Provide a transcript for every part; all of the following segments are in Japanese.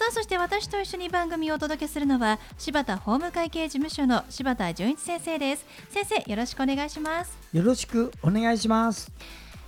さあそして私と一緒に番組をお届けするのは柴田法務会計事務所の柴田純一先生です。先生よろしくお願いします。よろしくお願いします。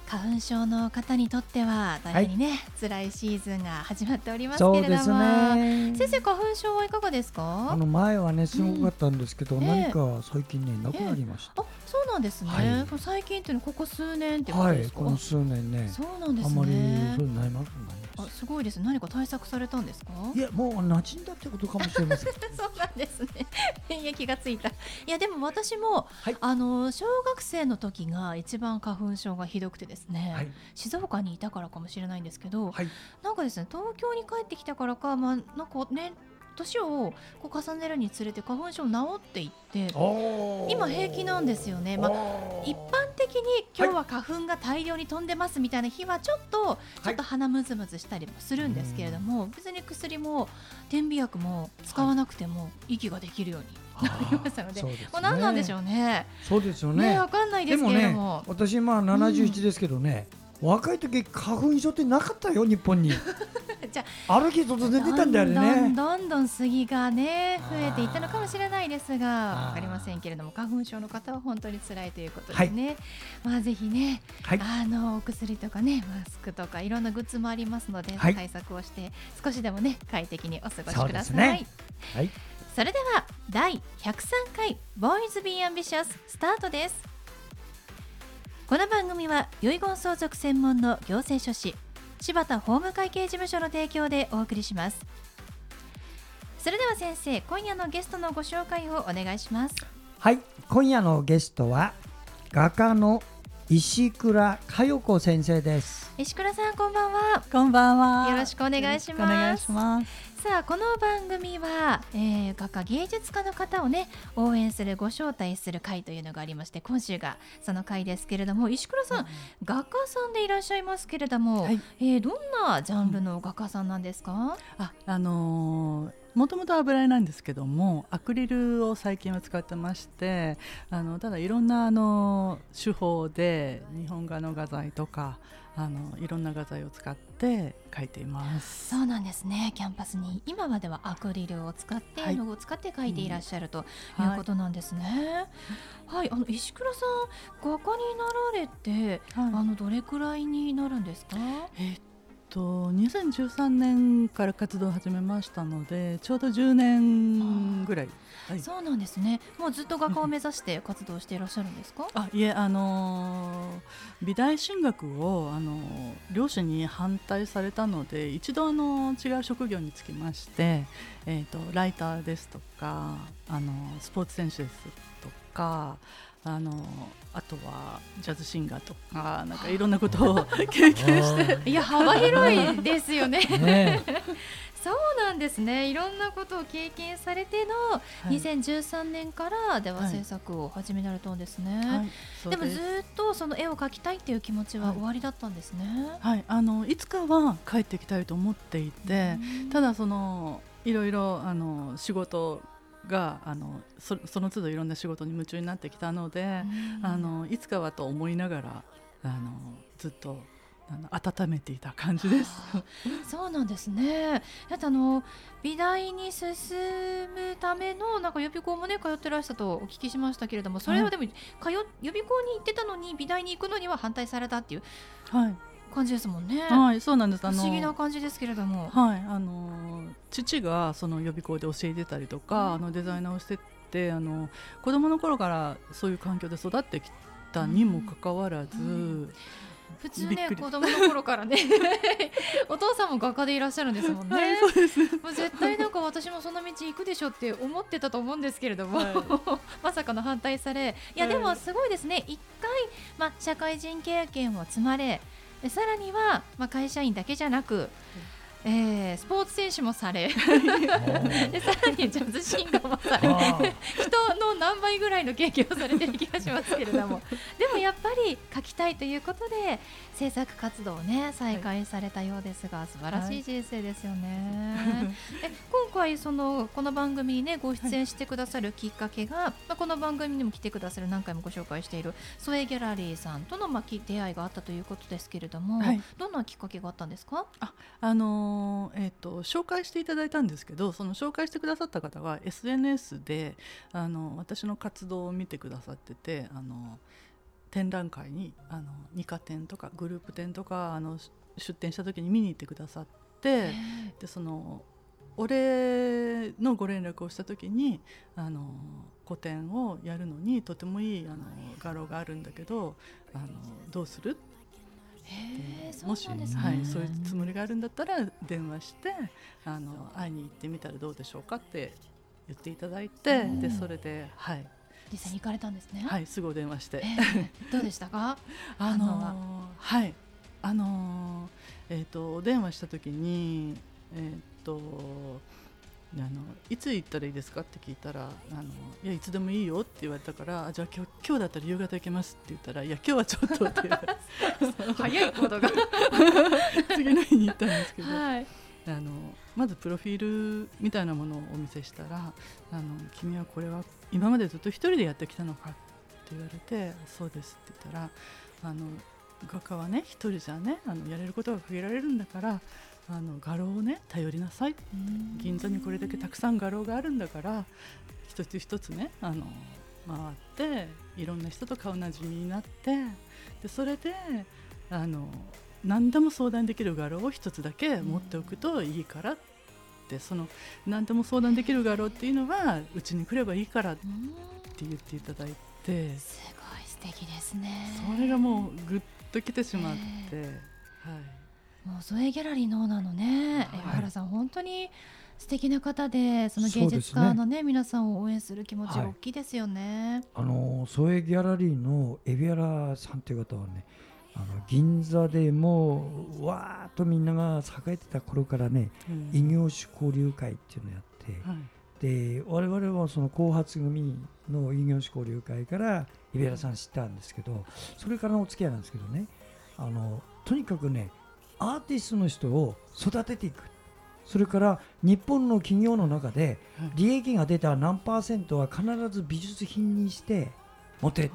花粉症の方にとっては大変にね、はい、辛いシーズンが始まっておりますけれども、ね、先生花粉症はいかがですか？あの前はねすごかったんですけど、うん、何か最近ねなくなりました、えー、あそうなんですね、はい、最近っていうのここ数年ってことですか、はい、この数年ね。そうなんですね。あまりそうないますあすごいです。何か対策されたんですか？いやもう馴染んだってことかもしれません。そうなんですね。免疫がついた。いやでも私も、はい、あの小学生の時が一番花粉症がひどくてですね、はい、静岡にいたからかもしれないんですけど、はい、なんかですね東京に帰ってきたからかまあなんかね年をこう重ねるにつれて花粉症治っていって今平気なんですよね、まあ、一般的に今日は花粉が大量に飛んでますみたいな日はちょっと、ちょっと鼻むずむずしたりもするんですけれども、別に薬も点鼻薬も使わなくても息ができるようになりましたので、もう何なんでしょうね。そうですよね。わ、かんないですけれども、ね、私まあ71ですけどね。うん若い時花粉症ってなかったよ日本に。じゃある日突然出たんだよね。どんどんどん杉がね増えていったのかもしれないですがわかりませんけれども花粉症の方は本当に辛いということでね、はい、まあぜひね、はい、あのお薬とかねマスクとかいろんなグッズもありますので、はい、対策をして少しでもね快適にお過ごしください、ね、はい、それでは第103回ボーイズビーアンビシャススタートですこの番組は遺言相続専門の行政書士柴田法務会計事務所の提供でお送りします。それでは先生今夜のゲストのご紹介をお願いします。はい今夜のゲストは画家の石倉佳代子先生です。石倉さんこんばんは。こんばんは。よろしくお願いします。お願いしますさあこの番組は、えー、画家芸術家の方をね応援するご招待する会というのがありまして今週がその会ですけれども石倉さん、うん、画家さんでいらっしゃいますけれども、はい、えー、どんなジャンルの画家さんなんですか、うん、ああのーもともと油絵なんですけどもアクリルを最近は使ってましてあのただいろんなあの手法で日本画の画材とかあのいろんな画材を使って描いています。そうなんですね。キャンパスに今まではアクリルを使って、はい、絵の具を使って描いていらっしゃるということなんですね、はい、はい、あの石倉さん画家になられて、はい、あのどれくらいになるんですか？えっと2013年から活動を始めましたのでちょうど10年ぐらい、はい、そうなんですね。もうずっと画家を目指して活動していらっしゃるんですか？あいえあのー、美大進学をあのー、両親に反対されたので一度あのー、違う職業に就きまして、えーと、とライターですとかあのスポーツ選手ですとかあのあとはジャズシンガーとかなんかいろんなことを経験して。いや幅広いですよね。ね。そうなんですね。いろんなことを経験されての2013年からでは制作を始められたんですね、はい。はい、でもずっとその絵を描きたいっていう気持ちは終わりだったんですね、はい、はい、あのいつかは帰ってきたいと思っていてただそのいろいろあの仕事があのその都度いろんな仕事に夢中になってきたので、あのいつかはと思いながらあのずっとあの温めていた感じです。そうなんですね。だってあの美大に進むためのなんか予備校もね通ってらしたとお聞きしましたけれども、それはでも、はい、通予備校に行ってたのに美大に行くのには反対されたっていう。はい。感じですもんね。はい、そうなんです。不思議な感じですけれども。はい、あの父がその予備校で教えてたりとか、うん、あのデザイナーをしてて、あの子供の頃からそういう環境で育ってきたにもかかわらず。うん。うん普通ね子供の頃からね。お父さんも画家でいらっしゃるんですもんね、はい、そうです。もう絶対なんか私もその道行くでしょって思ってたと思うんですけれども、はい、まさかの反対され。いやでもすごいですね。一回、まあ、社会人経験を積まれさらには、まあ、会社員だけじゃなく、えー、スポーツ選手もされ でさらにジャズシンガーもされ人の何倍ぐらいの経験をされてる気がしますけれども。でもやっぱり書きたいということで制作活動をね再開されたようですが、はい、素晴らしい人生ですよね。はい、え今回そのこの番組にねご出演してくださるきっかけが、はい、まあ、この番組にも来てくださる何回もご紹介しているソエギャラリーさんとのまあ出会いがあったということですけれども、どんなきっかけがあったんですか？あ、あのーえーと、紹介していただいたんですけどその紹介してくださった方は SNS であの私の活動を見てくださっててあの展覧会にあの二課展とかグループ展とかあの出展した時に見に行ってくださってでそのお礼のご連絡をした時にあの個展をやるのにとてもいいあの画廊があるんだけどあのどうする？もし、はい、そういうつもりがあるんだったら電話してあの会いに行ってみたらどうでしょうかって言っていただいて、でそれではい。実際に行かれたんですね。はい。すぐお電話して、えー、どうでしたか？あのは。い。あのえっ、ー、とお電話した時にえっ、ー、とあのいつ行ったらいいですかって聞いたらあのいやいつでもいいよって言われたからじゃあ今日今日だったら夕方行けますって言ったらいや今日はちょっとって早いことが。次の日に行ったんですけど、はい、あのまずプロフィールみたいなものをお見せしたらあの君はこれは今までずっと一人でやってきたのかって言われてそうですって言ったらあの画家はね一人じゃねあのやれることが限られるんだからあの画廊をね頼りなさい。銀座にこれだけたくさん画廊があるんだから一つ一つねあの回っていろんな人と顔なじみになってでそれであの何でも相談できる画廊を一つだけ持っておくといいからってその何でも相談できる画廊っていうのはうちに来ればいいからって言っていただいて。すごい素敵ですね。それがもうぐっときてしまって、はい。もうゾエギャラリーのオーナーのね、はい、原さん本当に素敵な方でその芸術家のね、ね、皆さんを応援する気持ち大きいですよね。はい、あのソエギャラリーのエビアラさんという方はねあの銀座でもうわーっとみんなが栄えてた頃からね、うん、異業種交流会っていうのをやって、はい、で我々はその後発組の異業種交流会からエビアラさん知ったんですけどそれからのお付き合いなんですけどねあのとにかくねアーティストの人を育てていく。それから日本の企業の中で利益が出た何パーセントは必ず美術品にして持って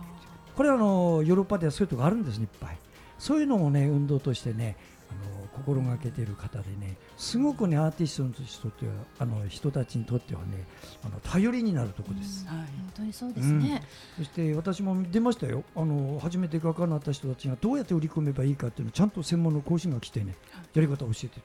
これはあのヨーロッパではそういうとこあるんですねいっぱい。そういうのもね運動としてねあの心がけている方でねすごくねアーティストの人ってあの人たちにとってはねあの頼りになるところです、うん、はい、本当にそうですね、うん、そして私も出ましたよ。あの初めて画家になった人たちがどうやって売り込めばいいかっていうのをちゃんと専門の講師が来てねやり方を教えて。る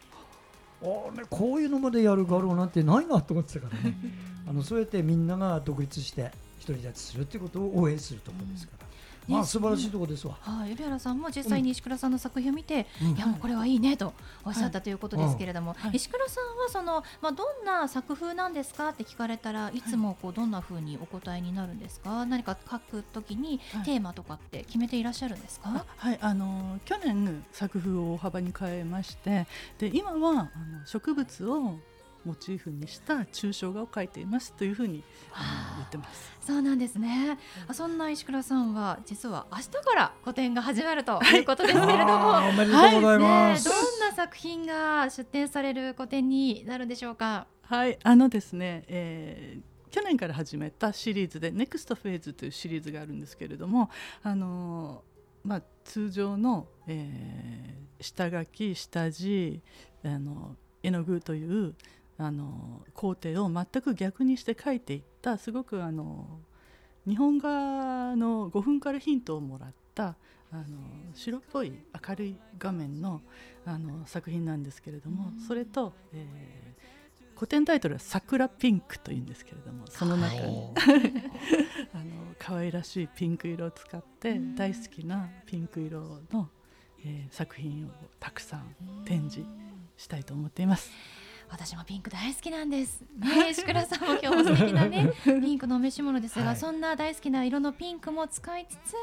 あね、こういうのまでやる画廊なんてないなと思ってたからね。あのそうやってみんなが独立して独り立ちするっていうことを応援するところですから。まあ素晴らしいところですわ。はい、海老原さんも実際に石倉さんの作品を見て、うん、いやもうこれはいいねとおっしゃったということですけれども、はい、石倉さんはそのまあどんな作風なんですかって聞かれたらいつもこうどんな風にお答えになるんですか？はい、何か書くときにテーマとかって決めていらっしゃるんですか？はい、あの去年作風を大幅に変えまして、で今はあの植物をモチーフにした抽象画を描いていますというふうに言ってます。そうなんですね。うん、そんな石倉さんは実は明日から個展が始まるということですけれども、はい、おめでとうございます、はいね、どんな作品が出展される個展になるんでしょうか？はい、あのですね、えー去年から始めたシリーズで「ネクストフェーズというシリーズがあるんですけれども、あのまあ、通常の、えー、下書き下地あの絵の具というあの工程を全く逆にして書いていったすごくあの日本画の5分からヒントをもらったあの白っぽい明るい画面のあの作品なんですけれども、それと、えー、古典タイトルは「桜ピンク」というんですけれどもその中に。あの可愛らしいピンク色を使って大好きなピンク色の、えー、作品をたくさん展示したいと思っています。私もピンク大好きなんです。ね、石倉さんも今日も素敵なね、ピンクのお召し物ですが、はいそんな大好きな色のピンクも使いつつ。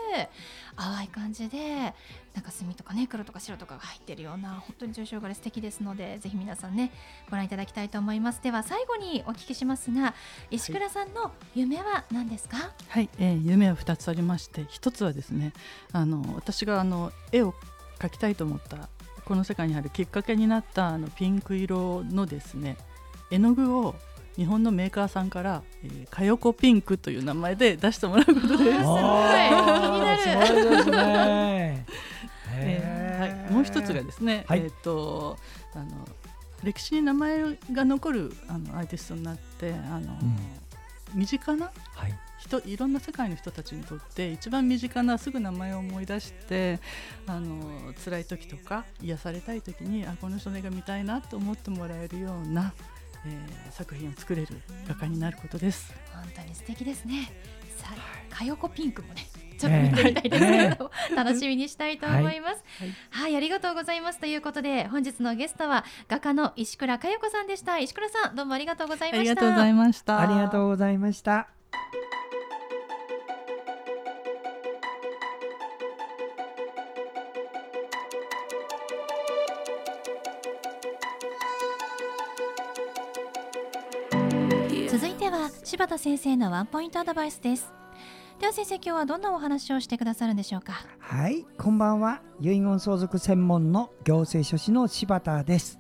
淡い感じで、なんか墨とかね、黒とか白とかが入っているような、本当に抽象画で素敵ですので、ぜひ皆さんね、ご覧いただきたいと思います。では、最後にお聞きしますが、石倉さんの夢は何ですか？はい、えー夢は2つありまして1つはですねあの私があの絵を描きたいと思ったこの世界に入るきっかけになったあのピンク色のですね絵の具を日本のメーカーさんから、えー、かよこピンクという名前で出してもらうことです。すごい気になるすごいですね。えーはい、もう一つがですね、はいえーっとあの歴史に名前が残るあのアーティストになってあの、うん身近なはい。人いろんな世界の人たちにとって一番身近なすぐ名前を思い出してあの辛い時とか癒されたい時にあこの人の絵が見たいなと思ってもらえるような、えー作品を作れる画家になることです。本当に素敵ですね。さあ、かよこピンクもね。ちょっと見てみたいですけれども、楽しみにしたいと思います。はいはい、ありがとうございますということで、本日のゲストは画家の石倉佳代子さんでした。石倉さん、どうもありがとうございあました。りがとうございました。ありがとうございました。田先生のワンポイントアドバイスです。では先生、今日はどんなお話をしてくださるんでしょうか？はい、こんばんは。遺言相続専門の行政書士の柴田です。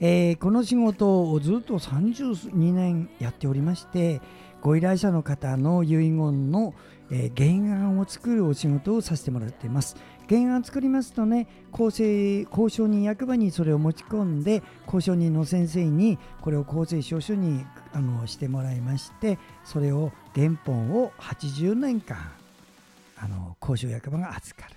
えーこの仕事をずっと32年やっておりまして、ご依頼者の方の遺言の、えー原案を作るお仕事をさせてもらっています。原案作りますとね、公正交渉人役場にそれを持ち込んで、交渉人の先生にこれを公正証書にあのしてもらいまして、それを原本を80年間あの交渉役場が預かる。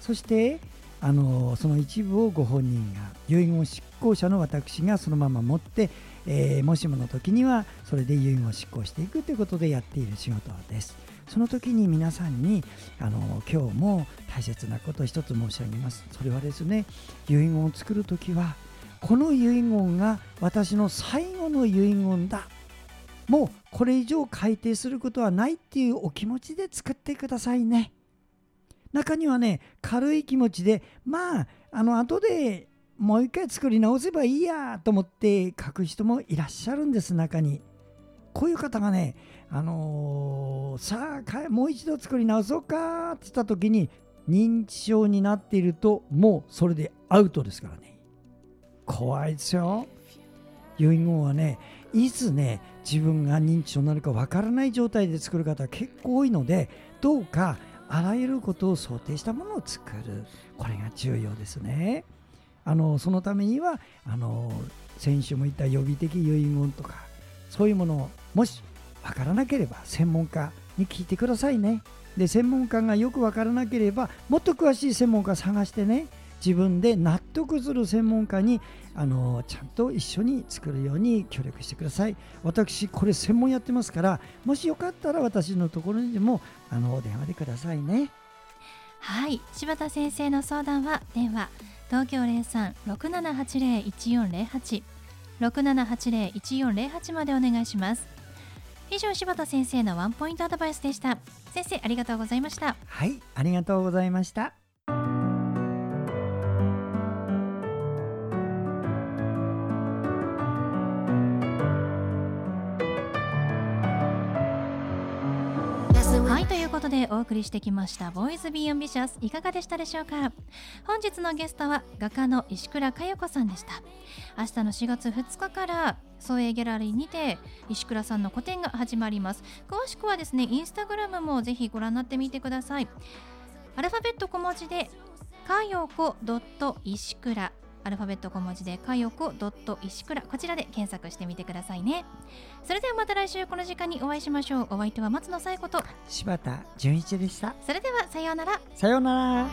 そしてあのその一部をご本人が遺言執行者の私がそのまま持って、えーもしもの時にはそれで遺言を執行していくということでやっている仕事です。その時に皆さんにあの今日も大切なことを一つ申し上げますそれはですね遺言を作る時はこの遺言が私の最後の遺言だもうこれ以上改定することはないっていうお気持ちで作ってくださいね。中にはね軽い気持ちでまああの後でもう一回作り直せばいいやと思って書く人もいらっしゃるんです中に。こういう方がね、あのーさあもう一度作り直そうかって言った時に認知症になっているともうそれでアウトですからね。怖いですよ。遺言はねいつね自分が認知症になるかわからない状態で作る方結構多いのでどうかあらゆることを想定したものを作る。これが重要ですね。あのそのためにはあの先週も言った予備的遺言とかそういうものをもしわからなければ専門家に聞いてくださいね。で専門家がよくわからなければもっと詳しい専門家探してね。自分で納得する専門家にあのちゃんと一緒に作るように協力してください。私これ専門やってますからもしよかったら私のところにもあのお電話でくださいね。はい、柴田先生の相談は電話東京零三六七八零一四零八。六七八零一四零八までお願いします。以上柴田先生のワンポイントアドバイスでした。先生ありがとうございました。はいありがとうございましたはいということでお送りしてきました「ボーイズ・ビー・アンビシャス」いかがでしたでしょうか？本日のゲストは画家の石倉佳代子さんでした。明日の4月2日から創営ギャラリーにて石倉さんの個展が始まります。詳しくはですねインスタグラムもぜひご覧になってみてください。アルファベット小文字でかよこ石倉。アルファベット小文字でかよこ石倉こちらで検索してみてくださいね。それではまた来週この時間にお会いしましょう。お相手は松野紗友子と。柴田純一でした。それではさようなら。さようなら